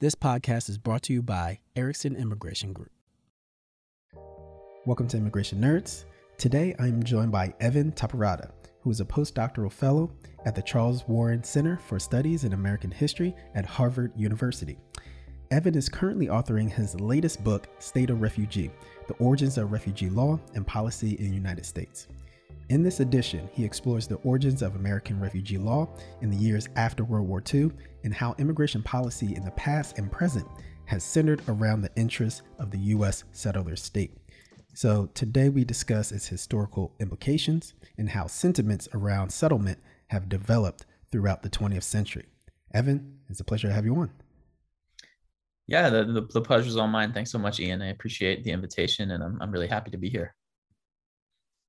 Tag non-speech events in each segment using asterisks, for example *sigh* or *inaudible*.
This podcast is brought to you by Erickson Immigration Group. Welcome to Immigration Nerds. Today I am joined by Evan Taparata, who is a postdoctoral fellow at the Charles Warren Center for Studies in American History at Harvard University. Evan is currently authoring his latest book, State of Refugee The Origins of Refugee Law and Policy in the United States. In this edition, he explores the origins of American refugee law in the years after World War II and how immigration policy in the past and present has centered around the interests of the U.S. settler state. So, today we discuss its historical implications and how sentiments around settlement have developed throughout the 20th century. Evan, it's a pleasure to have you on. Yeah, the, the, the all mine. Thanks so much, Ian. I appreciate the invitation and I'm, I'm really happy to be here.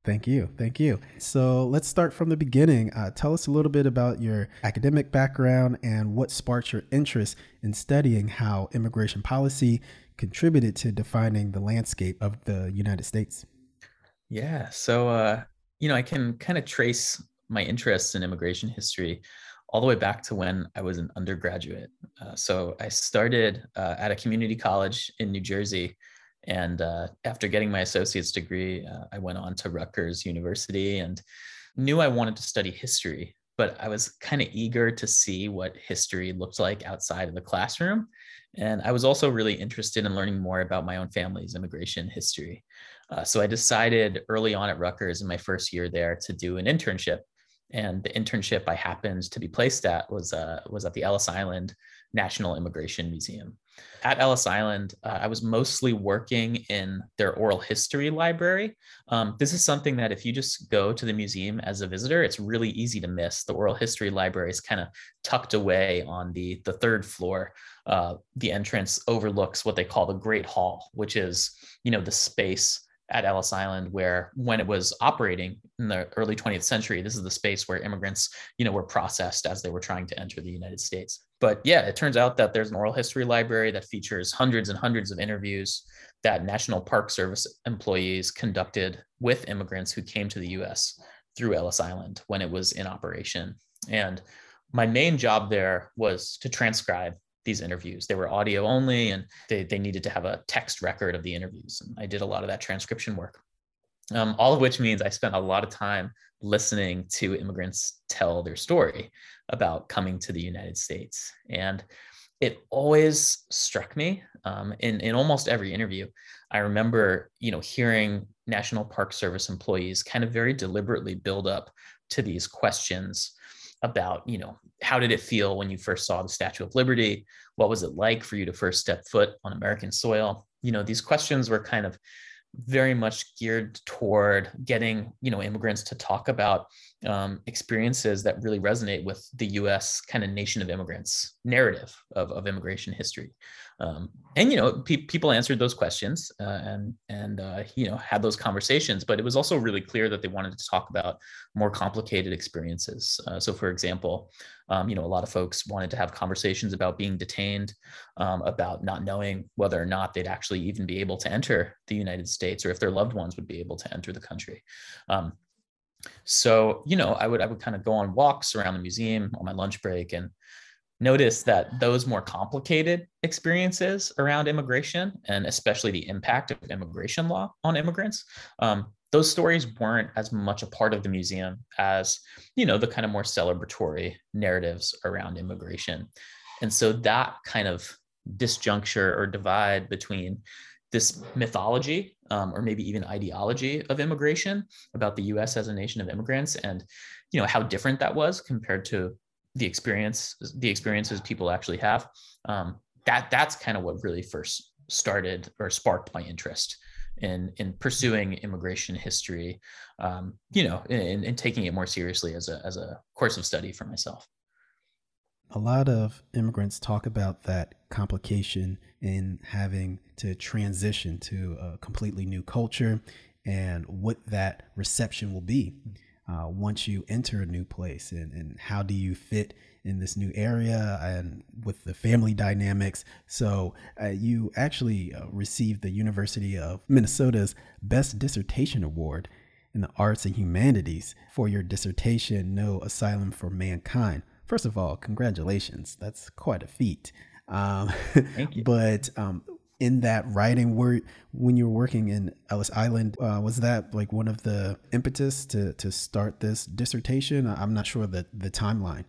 Thank you. Thank you. So let's start from the beginning. Uh, tell us a little bit about your academic background and what sparked your interest in studying how immigration policy contributed to defining the landscape of the United States. Yeah. So, uh, you know, I can kind of trace my interests in immigration history all the way back to when I was an undergraduate. Uh, so I started uh, at a community college in New Jersey and uh, after getting my associate's degree, uh, I went on to Rutgers University and knew I wanted to study history, but I was kind of eager to see what history looked like outside of the classroom. And I was also really interested in learning more about my own family's immigration history. Uh, so I decided early on at Rutgers in my first year there to do an internship. And the internship I happened to be placed at was, uh, was at the Ellis Island National Immigration Museum. At Ellis Island, uh, I was mostly working in their oral history library. Um, this is something that if you just go to the museum as a visitor, it's really easy to miss. The oral history library is kind of tucked away on the, the third floor. Uh, the entrance overlooks what they call the Great Hall, which is, you know, the space at Ellis Island, where when it was operating in the early 20th century, this is the space where immigrants, you know, were processed as they were trying to enter the United States. But yeah, it turns out that there's an oral history library that features hundreds and hundreds of interviews that National Park Service employees conducted with immigrants who came to the US through Ellis Island when it was in operation. And my main job there was to transcribe these interviews. They were audio only and they, they needed to have a text record of the interviews. And I did a lot of that transcription work. Um, all of which means I spent a lot of time listening to immigrants tell their story about coming to the United States. And it always struck me um, in, in almost every interview. I remember, you know, hearing National Park Service employees kind of very deliberately build up to these questions about you know how did it feel when you first saw the statue of liberty? What was it like for you to first step foot on american soil? You know these questions were kind of very much geared toward getting you know immigrants to talk about um, experiences that really resonate with the U.S. kind of nation of immigrants narrative of, of immigration history. Um, and you know, pe- people answered those questions uh, and and uh, you know had those conversations. But it was also really clear that they wanted to talk about more complicated experiences. Uh, so, for example, um, you know, a lot of folks wanted to have conversations about being detained, um, about not knowing whether or not they'd actually even be able to enter the United States, or if their loved ones would be able to enter the country. So you know i would i would kind of go on walks around the museum on my lunch break and notice that those more complicated experiences around immigration and especially the impact of immigration law on immigrants um, those stories weren't as much a part of the museum as you know the kind of more celebratory narratives around immigration. And so that kind of disjuncture or divide between this mythology um, or maybe even ideology of immigration about the U.S. as a nation of immigrants, and you know how different that was compared to the experience, the experiences people actually have. Um, that that's kind of what really first started or sparked my interest in in pursuing immigration history. Um, you know, and taking it more seriously as a as a course of study for myself a lot of immigrants talk about that complication in having to transition to a completely new culture and what that reception will be uh, once you enter a new place and, and how do you fit in this new area and with the family dynamics. So, uh, you actually uh, received the University of Minnesota's Best Dissertation Award in the Arts and Humanities for your dissertation, No Asylum for Mankind. First of all, congratulations. That's quite a feat. Um, Thank you. *laughs* But um, in that writing, were when you were working in Ellis Island, uh, was that like one of the impetus to to start this dissertation? I'm not sure the the timeline.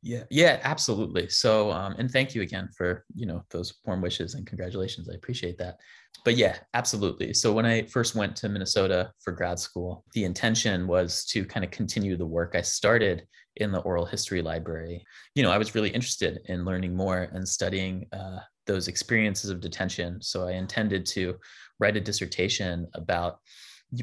Yeah, yeah, absolutely. So, um, and thank you again for you know those warm wishes and congratulations. I appreciate that. But yeah, absolutely. So when I first went to Minnesota for grad school, the intention was to kind of continue the work I started in the oral history library. You know, I was really interested in learning more and studying uh, those experiences of detention. So I intended to write a dissertation about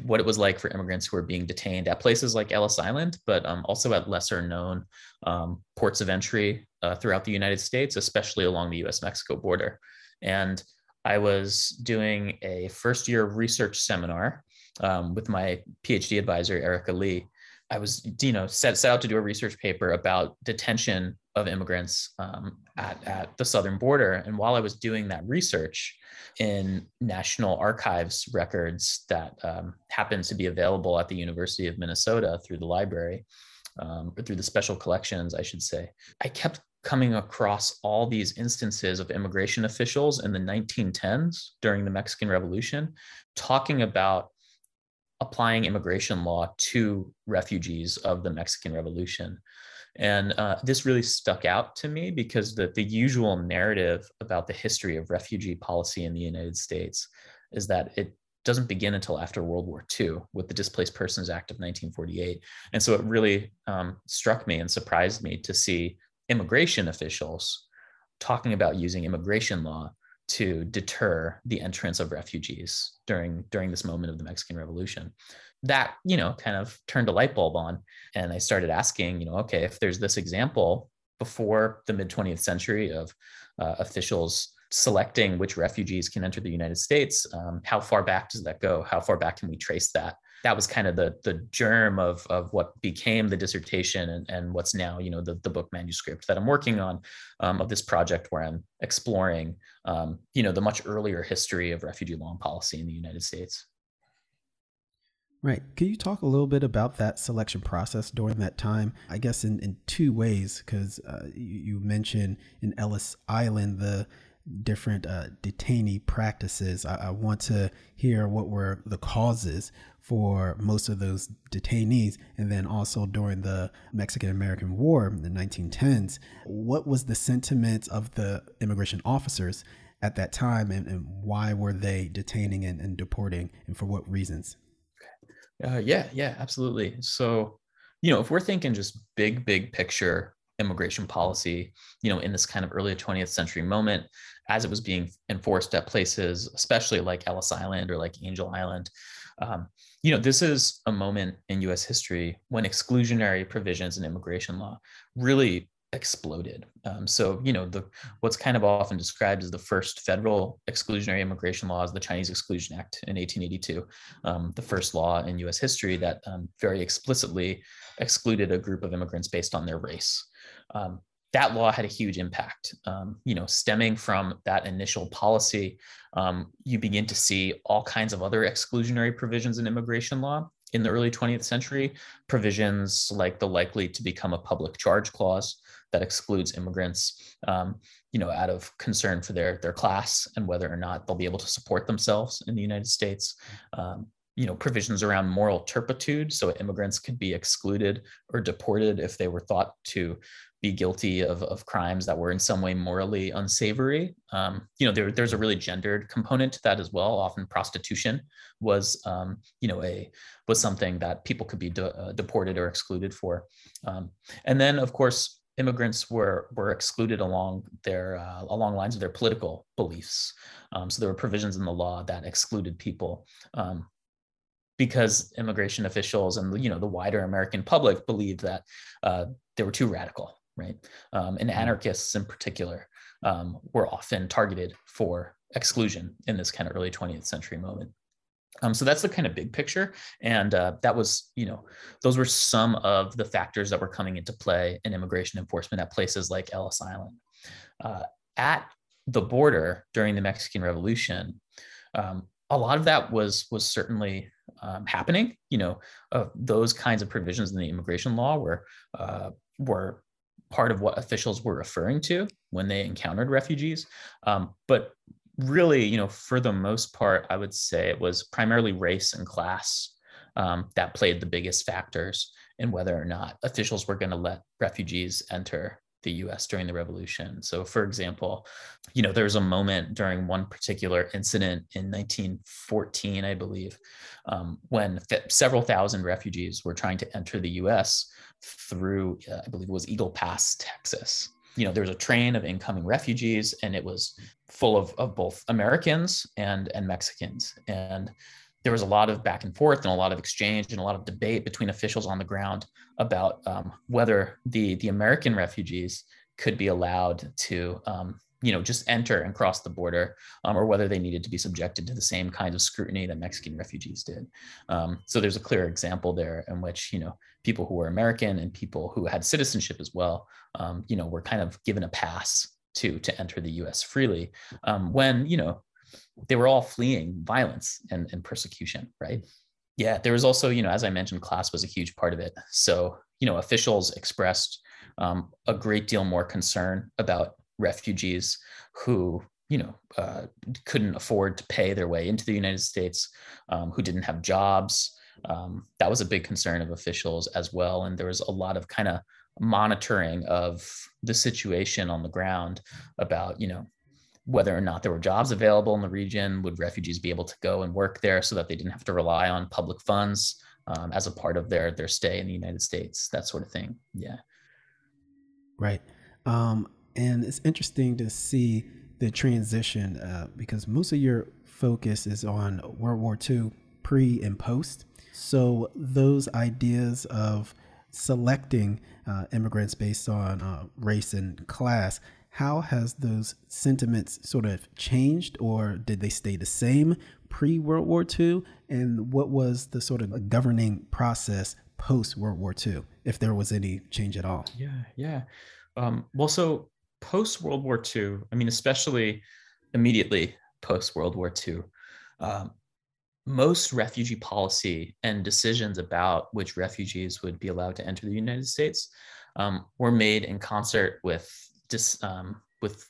what it was like for immigrants who were being detained at places like Ellis Island, but um, also at lesser known um, ports of entry uh, throughout the United States, especially along the US Mexico border. And I was doing a first year research seminar um, with my PhD advisor, Erika Lee. I was, you know, set, set out to do a research paper about detention of immigrants um, at, at the southern border. And while I was doing that research in National Archives records that um, happened to be available at the University of Minnesota through the library, um, or through the special collections, I should say, I kept coming across all these instances of immigration officials in the 1910s during the Mexican Revolution talking about applying immigration law to refugees of the Mexican Revolution. And uh, this really stuck out to me because the, the usual narrative about the history of refugee policy in the United States is that it doesn't begin until after World War II with the Displaced Persons Act of 1948. And so it really um, struck me and surprised me to see immigration officials talking about using immigration law to deter the entrance of refugees during during this moment of the Mexican Revolution. That you know kind of turned a light bulb on, and I started asking, you know, okay, if there's this example before the mid 20th century of uh, officials selecting which refugees can enter the United States, um, how far back does that go? How far back can we trace that? That was kind of the the germ of of what became the dissertation and, and what's now you know the, the book manuscript that i'm working on um, of this project where i'm exploring um, you know the much earlier history of refugee law and policy in the united states Right. Can you talk a little bit about that selection process during that time? I guess in, in two ways, because uh, you, you mentioned in Ellis Island the different uh, detainee practices. I, I, want to hear what were the causes for most of those detainees. And then also during the Mexican American War in the 1910s, what was the sentiment of the immigration officers at that time and, and why were they detaining and, and, deporting and for what reasons? Uh, yeah, yeah, absolutely. So, you know, if we're thinking just big, big picture immigration policy, you know, in this kind of early 20th century moment, as it was being enforced at places, especially like Ellis Island or like Angel Island. Um, you know, this is a moment in US history when exclusionary provisions in immigration law really exploded. Um, so, you know, the what's kind of often described as the first federal exclusionary immigration law is the Chinese Exclusion Act in 1882, um, the first law in U.S. history that um, very explicitly excluded a group of immigrants based on their race. Um, that law had a huge impact. Um, you know, stemming from that initial policy, um, you begin to see all kinds of other exclusionary provisions in immigration law in the early 20th century. Provisions like the likely to become a public charge clause that excludes immigrants, um, you know, out of concern for their their class and whether or not they'll be able to support themselves in the United States. Um, you know provisions around moral turpitude so immigrants could be excluded or deported if they were thought to be guilty of, of crimes that were in some way morally unsavory. Um, you know, there, there's a really gendered component to that as well. Often prostitution was, um, you know, a was something that people could be de- uh, deported or excluded for. Um, and then, of course, immigrants were were excluded along their uh, along lines of their political beliefs. Um, so there were provisions in the law that excluded people um, because immigration officials and you know the wider American public believed that uh, they were too radical right? Um, and mm-hmm. anarchists in particular um, were often targeted for exclusion in this kind of early 20th century moment. Um, so that's the kind of big picture. And uh, that was, you know, those were some of the factors that were coming into play in immigration enforcement at places like Ellis Island. Uh, at the border during the Mexican Revolution, um, a lot of that was was certainly um, happening. You know, uh, those kinds of provisions in the immigration law were uh, were part of what officials were referring to when they encountered refugees. Um, but really, you know, for the most part, I would say it was primarily race and class um, that played the biggest factors in whether or not officials were going to let refugees enter the US during the revolution. So, for example, you know, there was a moment during one particular incident in 1914, I believe, um, when th- several thousand refugees were trying to enter the US through, uh, I believe it was Eagle Pass, Texas. You know, there was a train of incoming refugees and it was full of, of both Americans and, and Mexicans. And there was a lot of back and forth and a lot of exchange and a lot of debate between officials on the ground about um, whether the the American refugees could be allowed to um, you know just enter and cross the border um, or whether they needed to be subjected to the same kinds of scrutiny that mexican refugees did. Um, so there's a clear example there in which you know people who were american and people who had citizenship as well um, you know were kind of given a pass to to enter the us freely um, when you know they were all fleeing violence and, and persecution, right? Yeah, there was also, you know, as I mentioned, class was a huge part of it. So, you know, officials expressed um, a great deal more concern about refugees who, you know, uh, couldn't afford to pay their way into the United States, um, who didn't have jobs. Um, that was a big concern of officials as well. And there was a lot of kind of monitoring of the situation on the ground about, you know, whether or not there were jobs available in the region. Would refugees be able to go and work there so that they didn't have to rely on public funds um, as a part of their their stay in the United States? That sort of thing. Yeah. Right. Um, and it's interesting to see the transition uh, because most of your focus is on World War II pre and post. So those ideas of selecting uh, immigrants based on uh, race and class how has those sentiments sort of changed or did they stay the same pre World War II? And what was the sort of governing process post World War II, if there was any change at all? Yeah, yeah. Um, well, so post World War II, I mean, especially immediately post World War II, um, most refugee policy and decisions about which refugees would be allowed to enter the United States um, were made in concert with dis, um, with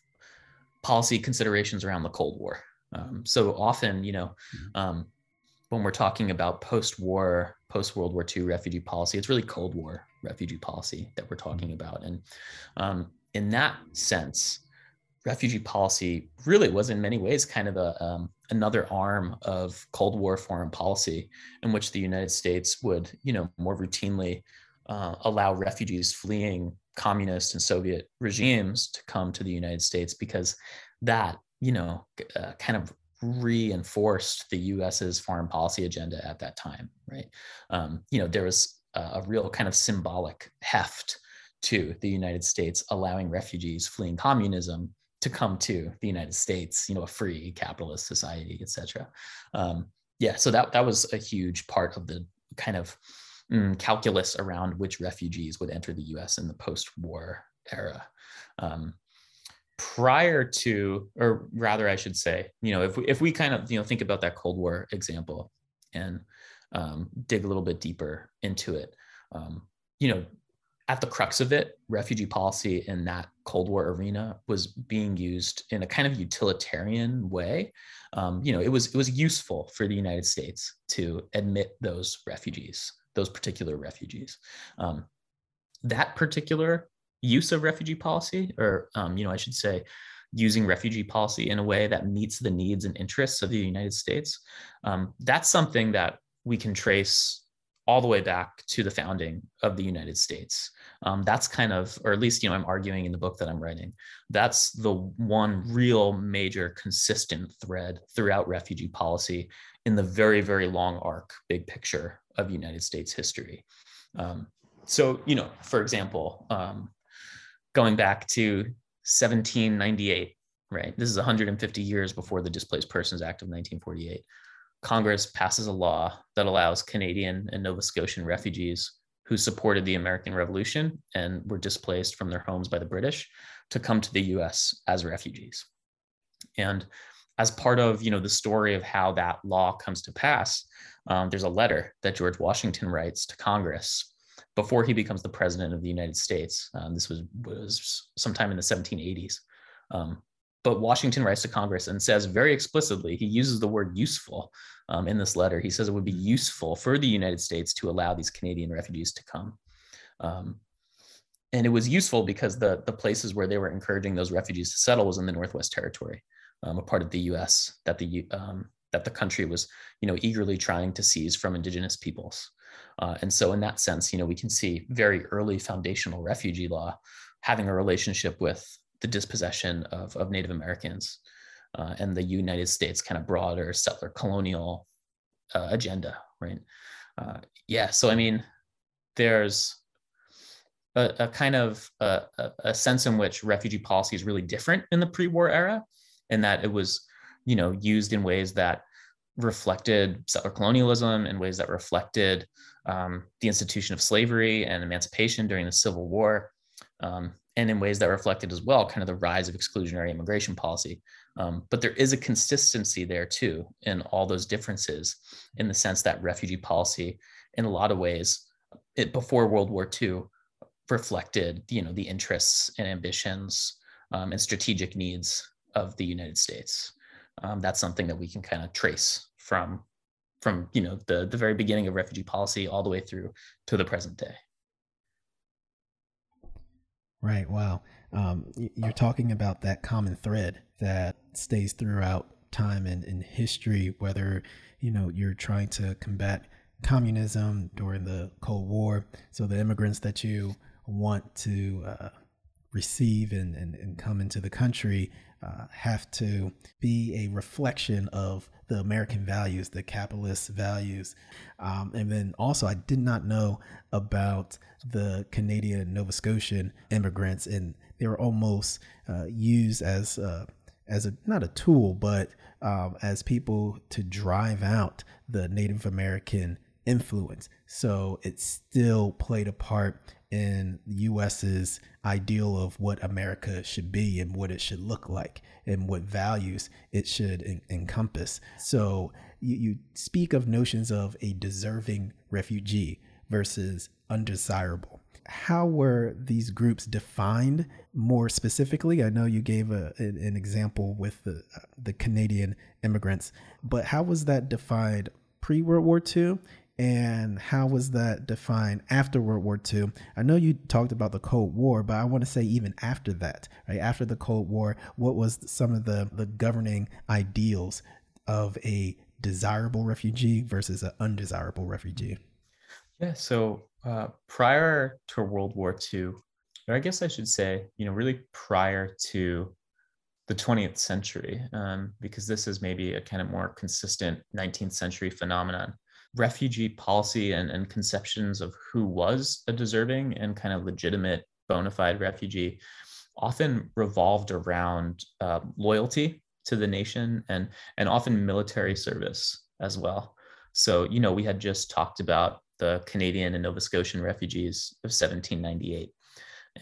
policy considerations around the Cold War. Um, so often, you know, mm-hmm. um, when we're talking about post-war, post-World War II refugee policy, it's really Cold War refugee policy that we're talking mm-hmm. about. And um, in that sense, refugee policy really was in many ways kind of a um, another arm of Cold War foreign policy, in which the United States would, you know, more routinely uh, allow refugees fleeing communist and Soviet regimes to come to the United States because that, you know, uh, kind of reinforced the US's foreign policy agenda at that time, right? Um, you know, there was a, a real kind of symbolic heft to the United States allowing refugees fleeing communism to come to the United States, you know, a free capitalist society, et cetera. Um, yeah, so that that was a huge part of the kind of mm, calculus around which refugees would enter the US in the post war era. Um, prior to, or rather, I should say, you know, if we, if we kind of, you know, think about that Cold War example and um, dig a little bit deeper into it, um, you know, at the crux of it, refugee policy in that Cold War arena was being used in a kind of utilitarian way. Um, you know, it was it was useful for the United States to admit those refugees those particular refugees. Um, that particular use of refugee policy, or um, you know, I should say, using refugee policy in a way that meets the needs and interests of the United States, um, that's something that we can trace all the way back to the founding of the United States. Um, that's kind of, or at least, you know, I'm arguing in the book that I'm writing, that's the one real major consistent thread throughout refugee policy in the very, very long arc, big picture of United States history. Um, so, you know, for example, um, going back to 1798, right? This is 150 years before the Displaced Persons Act of 1948. Congress passes a law that allows Canadian and Nova Scotian refugees who supported the American Revolution and were displaced from their homes by the British to come to the US as refugees. And as part of you know the story of how that law comes to pass, um, there's a letter that George Washington writes to Congress before he becomes the president of the United States. Um, this was was sometime in the 1780s, Um, but Washington writes to Congress and says very explicitly, he uses the word useful um, in this letter. He says it would be useful for the United States to allow these Canadian refugees to come. Um, and it was useful because the, the places where they were encouraging those refugees to settle was in the Northwest Territory, um, a part of the US that the, um, that the country was you know, eagerly trying to seize from indigenous peoples. Uh, and so in that sense, you know, we can see very early foundational refugee law having a relationship with the dispossession of, of Native Americans uh, and the United States kind of broader settler colonial uh, agenda, right? Uh, yeah, so I mean, there's a, a kind of a, a, sense in which refugee policy is really different in the pre-war era, and that it was, you know, used in ways that reflected settler colonialism in ways that reflected um, the institution of slavery and emancipation during the Civil War. Um, and in ways that reflected as well kind of the rise of exclusionary immigration policy. Um, but there is a consistency there too in all those differences in the sense that refugee policy, in a lot of ways, it, before World War II, reflected you know the interests and ambitions um, and strategic needs of the United States. Um, that's something that we can kind of trace from from you know the the very beginning of refugee policy all the way through to the present day. Right. Wow. Um, you're talking about that common thread that stays throughout time and in history, whether, you know, you're trying to combat communism during the Cold War. So the immigrants that you want to uh, receive and, and, and come into the country uh, have to be a reflection of the American values, the capitalist values. Um, and then also, I did not know about the Canadian Nova Scotian immigrants, and they were almost uh, used as uh, as a not a tool, but um, as people to drive out the Native American influence. So it still played a part in the US's ideal of what America should be and what it should look like and what values it should en- encompass. So you, you speak of notions of a deserving refugee versus undesirable. How were these groups defined more specifically? I know you gave a, an, an example with the, the Canadian immigrants, but how was that defined pre World War II and how was that defined after World War II? I know you talked about the Cold War, but I want to say even after that, right? After the Cold War, what was some of the, the governing ideals of a desirable refugee versus an undesirable refugee? Yeah, so uh, prior to World War II, or I guess I should say, you know, really prior to the 20th century, um, because this is maybe a kind of more consistent 19th century phenomenon refugee policy and, and conceptions of who was a deserving and kind of legitimate bona fide refugee often revolved around uh, loyalty to the nation and and often military service as well. So you know we had just talked about the Canadian and Nova Scotian refugees of 1798,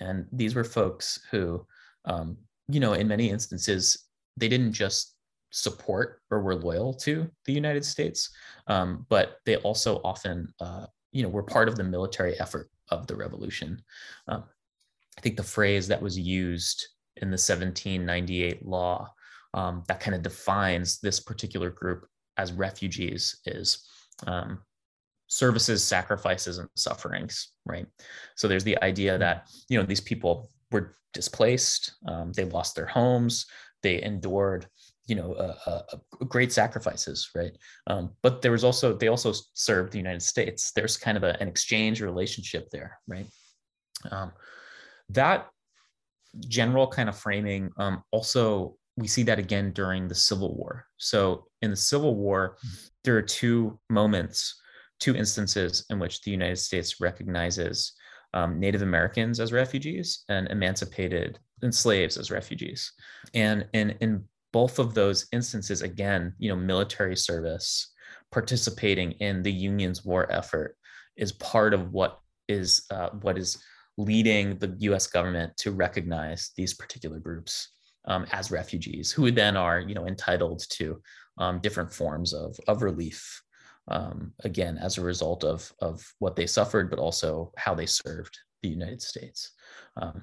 and these were folks who, um, you know, in many instances they didn't just support or were loyal to the United States, um, but they also often, uh, you know, were part of the military effort of the revolution. Um, I think the phrase that was used in the 1798 law um, that kind of defines this particular group as refugees is um, services, sacrifices, and sufferings, right? So there's the idea that, you know, these people were displaced, um, they lost their homes, they endured you know uh, uh, great sacrifices right? Um, but there was also they also served the united states. There's kind of a, an exchange relationship there right? Um, that general kind of framing um, also we see that again during the civil war. So in the civil war there are two moments two instances in which the united states recognizes um, native americans as refugees and emancipated and slaves as refugees. And in, in both of those instances, again, you know, military service, participating in the union's war effort is part of what is uh, what is leading the U.S. government to recognize these particular groups um, as refugees, who then are, you know, entitled to um, different forms of of relief. Um, again, as a result of of what they suffered, but also how they served the United States. Um,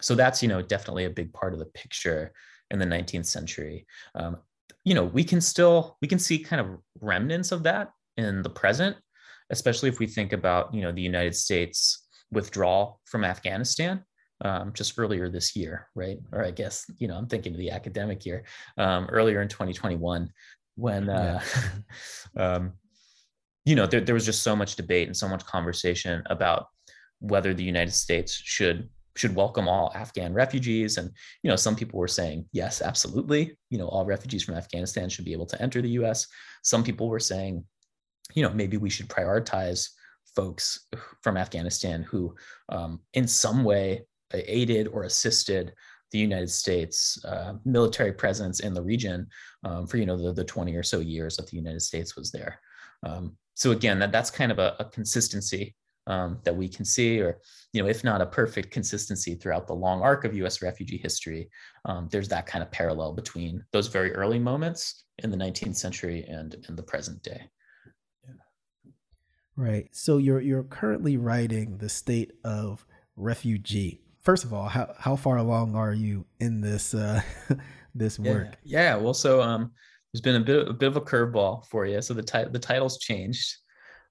so that's you know definitely a big part of the picture in the 19th century. Um, you know, we can still we can see kind of remnants of that in the present, especially if we think about you know the United States withdrawal from Afghanistan um, just earlier this year, right? Or I guess you know I'm thinking of the academic year um, earlier in 2021 when uh, yeah. *laughs* um, you know there, there was just so much debate and so much conversation about whether the United States should should welcome all Afghan refugees. And, you know, some people were saying, yes, absolutely. You know, all refugees from Afghanistan should be able to enter the US. Some people were saying, you know, maybe we should prioritize folks from Afghanistan who, um, in some way, aided or assisted the United States uh, military presence in the region um, for, you know, the, the 20 or so years that the United States was there. Um, so again, that, that's kind of a, a consistency um, that we can see, or you know, if not a perfect consistency throughout the long arc of U.S. refugee history, um, there's that kind of parallel between those very early moments in the 19th century and in the present day. Right. So you're you're currently writing the state of refugee. First of all, how how far along are you in this uh, *laughs* this work? Yeah. yeah. Well, so um, there's been a bit a bit of a curveball for you. So the ti- the title's changed.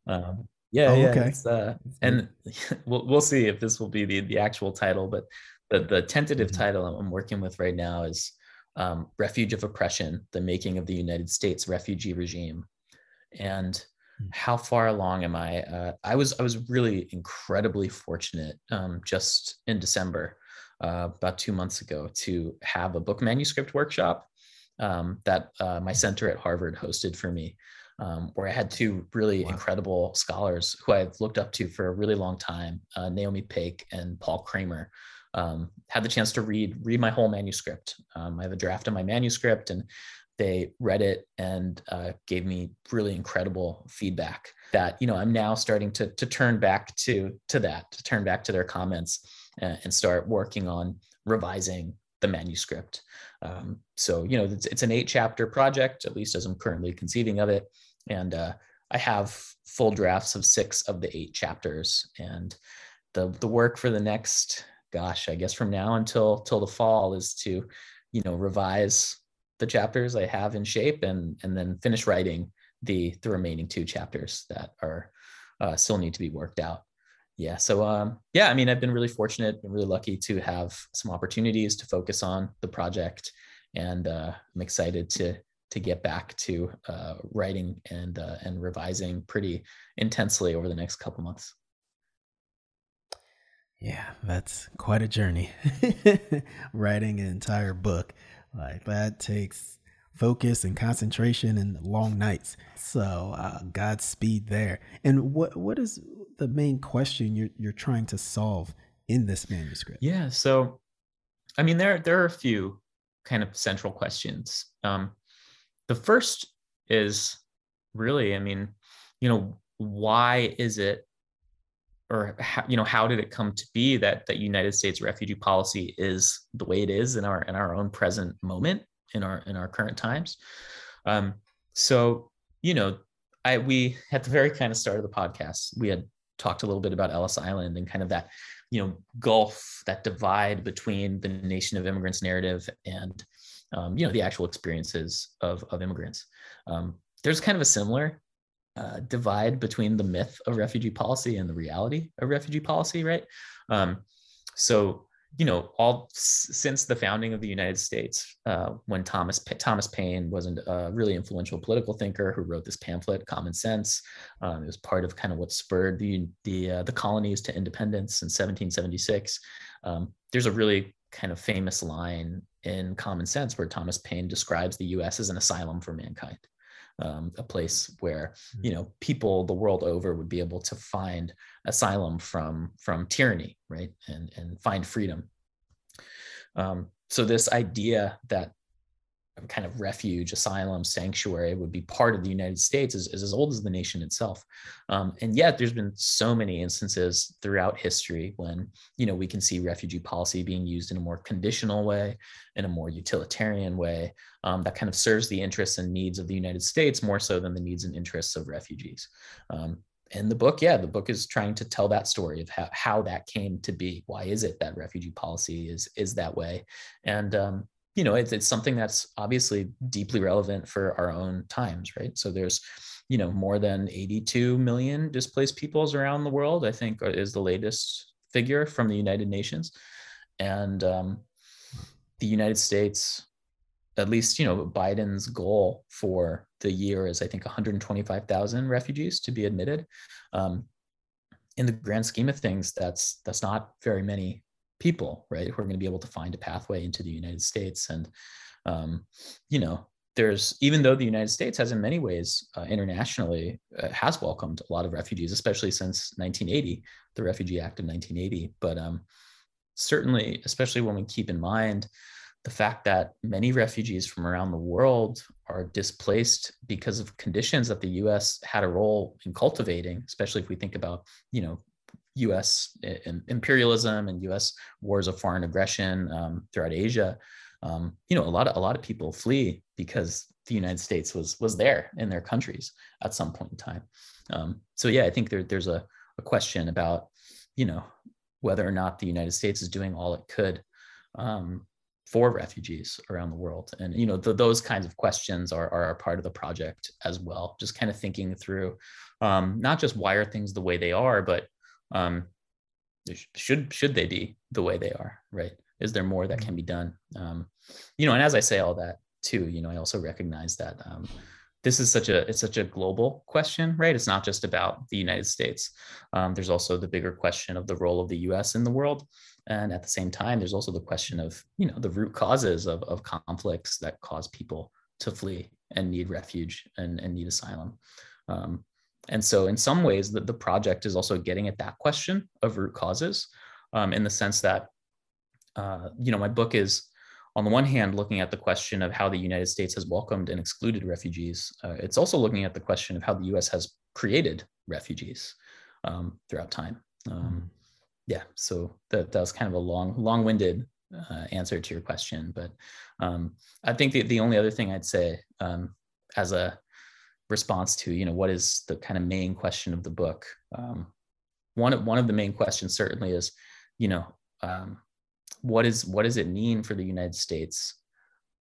Um, yeah, oh, yeah. Okay. Uh, and *laughs* we'll we'll see if this will be the the actual title, but the the tentative mm-hmm. title I'm working with right now is um, "Refuge of Oppression: The Making of the United States Refugee Regime," and mm-hmm. how far along am I? Uh, I was I was really incredibly fortunate um, just in December, uh, about two months ago, to have a book manuscript workshop um, that uh, my center at Harvard hosted for me um, where I had two really wow. incredible scholars who I've looked up to for a really long time, uh, Naomi Paik and Paul Kramer. Um, had the chance to read read my whole manuscript. Um, I have a draft of my manuscript, and they read it and uh, gave me really incredible feedback. That you know, I'm now starting to to turn back to to that, to turn back to their comments, and, and start working on revising the manuscript. Um, so you know, it's, it's an eight chapter project, at least as I'm currently conceiving of it and uh, I have full drafts of six of the eight chapters, and the the work for the next, gosh, I guess from now until till the fall is to, you know, revise the chapters I have in shape, and and then finish writing the the remaining two chapters that are uh, still need to be worked out. Yeah, so um, yeah, I mean, I've been really fortunate, and really lucky to have some opportunities to focus on the project, and uh, I'm excited to to get back to uh, writing and uh, and revising pretty intensely over the next couple months. Yeah, that's quite a journey. *laughs* Writing an entire book like that takes focus and concentration and long nights. So uh, Godspeed there. And what what is the main question you're you're trying to solve in this manuscript? Yeah, so I mean there there are a few kind of central questions. Um, the first is really, I mean, you know, why is it or how, you know how did it come to be that that United States refugee policy is the way it is in our in our own present moment in our in our current times um so you know I we at the very kind of start of the podcast we had talked a little bit about Ellis Island and kind of that you know gulf that divide between the nation of immigrants narrative and um, you know the actual experiences of of immigrants. Um, there's kind of a similar uh, divide between the myth of refugee policy and the reality of refugee policy, right? Um, so you know, all since the founding of the United States, uh, when Thomas Thomas Paine was a really influential political thinker who wrote this pamphlet, Common Sense. Um, it was part of kind of what spurred the the uh, the colonies to independence in 1776. Um, there's a really kind of famous line in Common Sense, where Thomas Paine describes the U.S. as an asylum for mankind, um, a place where you know people the world over would be able to find asylum from from tyranny, right, and and find freedom. Um, so this idea that kind of refuge, asylum, sanctuary would be part of the United States is, is as old as the nation itself. Um, and yet there's been so many instances throughout history when, you know, we can see refugee policy being used in a more conditional way, in a more utilitarian way um, that kind of serves the interests and needs of the United States more so than the needs and interests of refugees. Um, in the book, yeah, the book is trying to tell that story of how, how that came to be. Why is it that refugee policy is is that way? And um, you know, it's it's something that's obviously deeply relevant for our own times, right? So there's, you know, more than 82 million displaced peoples around the world. I think uh, is the latest figure from the United Nations, and um, the United States at least you know biden's goal for the year is i think 125000 refugees to be admitted um, in the grand scheme of things that's that's not very many people right who are going to be able to find a pathway into the united states and um, you know there's even though the united states has in many ways uh, internationally uh, has welcomed a lot of refugees especially since 1980 the refugee act of 1980 but um, certainly especially when we keep in mind the fact that many refugees from around the world are displaced because of conditions that the U.S. had a role in cultivating, especially if we think about, you know, U.S. imperialism and U.S. wars of foreign aggression um, throughout Asia. Um, you know, a lot of a lot of people flee because the United States was was there in their countries at some point in time. Um, so yeah, I think there, there's a, a question about, you know, whether or not the United States is doing all it could um, for refugees around the world and you know the, those kinds of questions are, are a part of the project as well just kind of thinking through um, not just why are things the way they are but um, should should they be the way they are right? Is there more that mm-hmm. can be done? Um, you know and as i say all that too you know i also recognize that um, this is such a it's such a global question right? It's not just about the united states. Um, there's also the bigger question of the role of the us in the world. And at the same time there's also the question of you know the root causes of, of conflicts that cause people to flee and need refuge and, and need asylum. Um, and so in some ways the, the project is also getting at that question of root causes um, in the sense that uh, you know my book is on the one hand looking at the question of how the united states has welcomed and excluded refugees. Uh, it's also looking at the question of how the us has created refugees um, throughout time. Um, mm-hmm. yeah, so that, that was kind of a long, long-winded uh, answer to your question, but um, I think the, the only other thing I'd say um, as a response to, you know, what is the kind of main question of the book? Um, one of one of the main questions certainly is, you know, um, what is what does it mean for the United States?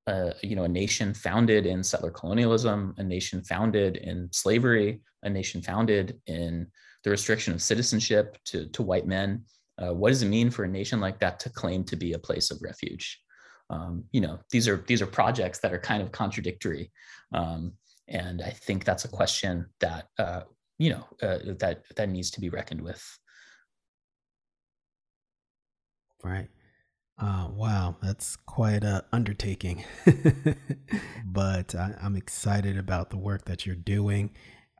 Uh, you know, a nation founded in settler colonialism, a nation founded in slavery, a nation founded in the restriction of citizenship to, to white men. Uh, what does it mean for a nation like that to claim to be a place of refuge? Um, you know, these are these are projects that are kind of contradictory, um, and I think that's a question that uh, you know uh, that that needs to be reckoned with. Right. Uh, wow, that's quite a undertaking. *laughs* but I, am excited about the work that you're doing.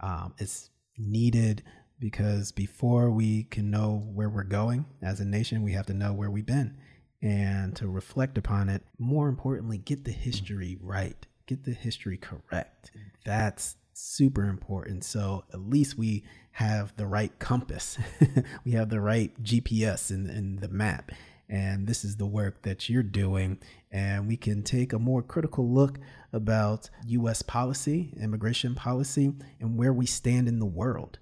Um, it's needed because before we can know where we're going as a nation, we have to know where we've been and to reflect upon it. More importantly, get the history right, get the history correct. Mm. That's super important. So at least we have the right compass, *laughs* we have the right GPS in, in the map. And this is the work that you're doing. And we can take a more critical look about US policy, immigration policy, and where we stand in the world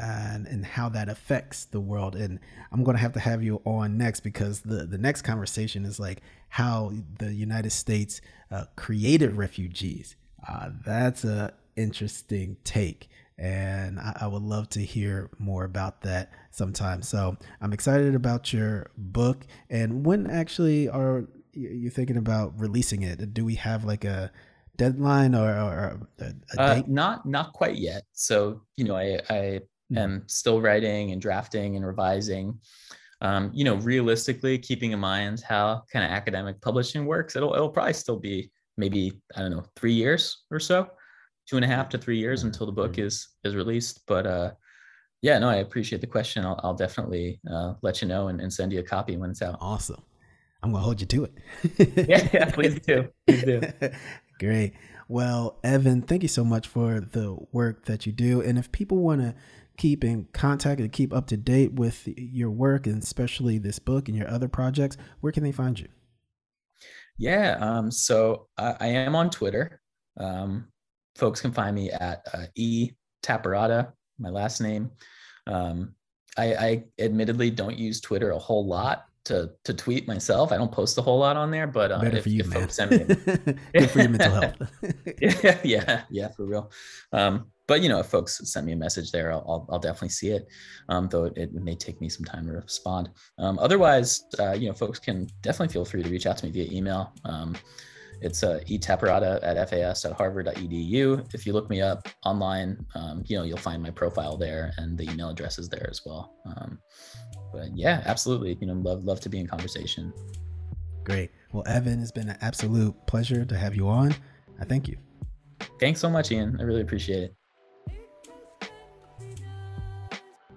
and, and how that affects the world. And I'm going to have to have you on next because the, the next conversation is like how the United States uh, created refugees. Uh, that's a interesting take. And I, I, would love to hear more about that sometime. So I'm excited about your book. And when actually are you thinking about releasing it? Do we have like a deadline or, or a, a uh, not not quite yet. So you know, I I mm-hmm. am still writing and drafting and revising. Um, you know, realistically, keeping in mind how kind of academic publishing works, it'll it'll probably still be maybe I don't know three years or so, two and a half to three years until the book mm-hmm. is is released. But uh, yeah, no, I appreciate the question. I'll, I'll definitely uh, let you know and, and send you a copy when it's out. Awesome. I'm gonna hold you to it. *laughs* yeah, yeah, please do. Please do. *laughs* Great. Well, Evan, thank you so much for the work that you do. And if people want to keep in contact and keep up to date with your work and especially this book and your other projects, where can they find you? Yeah, um, so I, I, am on Twitter. Um, folks can find me at uh, e Taparata, my last name. Um, I, I admittedly don't use Twitter a whole lot to to tweet myself. I don't post a whole lot on there, but uh, Better if, for you, if man. folks send me, *laughs* Good for your mental health. *laughs* yeah, yeah, yeah, for real. Um, but you know, if folks send me a message there, I'll, I'll, I'll definitely see it. Um, though it, it, may take me some time to respond. Um, otherwise, uh, you know, folks can definitely feel free to reach out to me via email. Um, it's uh, etaparata at fas at harvard.edu. If you look me up online, um, you know, you'll find my profile there and the email address is there as well. Um, but yeah, absolutely. You know, love, love to be in conversation. Great. Well, Evan, it's been an absolute pleasure to have you on. I thank you. Thanks so much, Ian. I really appreciate it.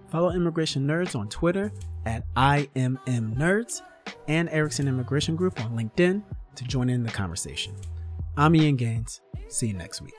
Follow Immigration Nerds on Twitter at IMM Nerds and Erickson Immigration Group on LinkedIn to join in the conversation. I'm Ian Gaines. See you next week.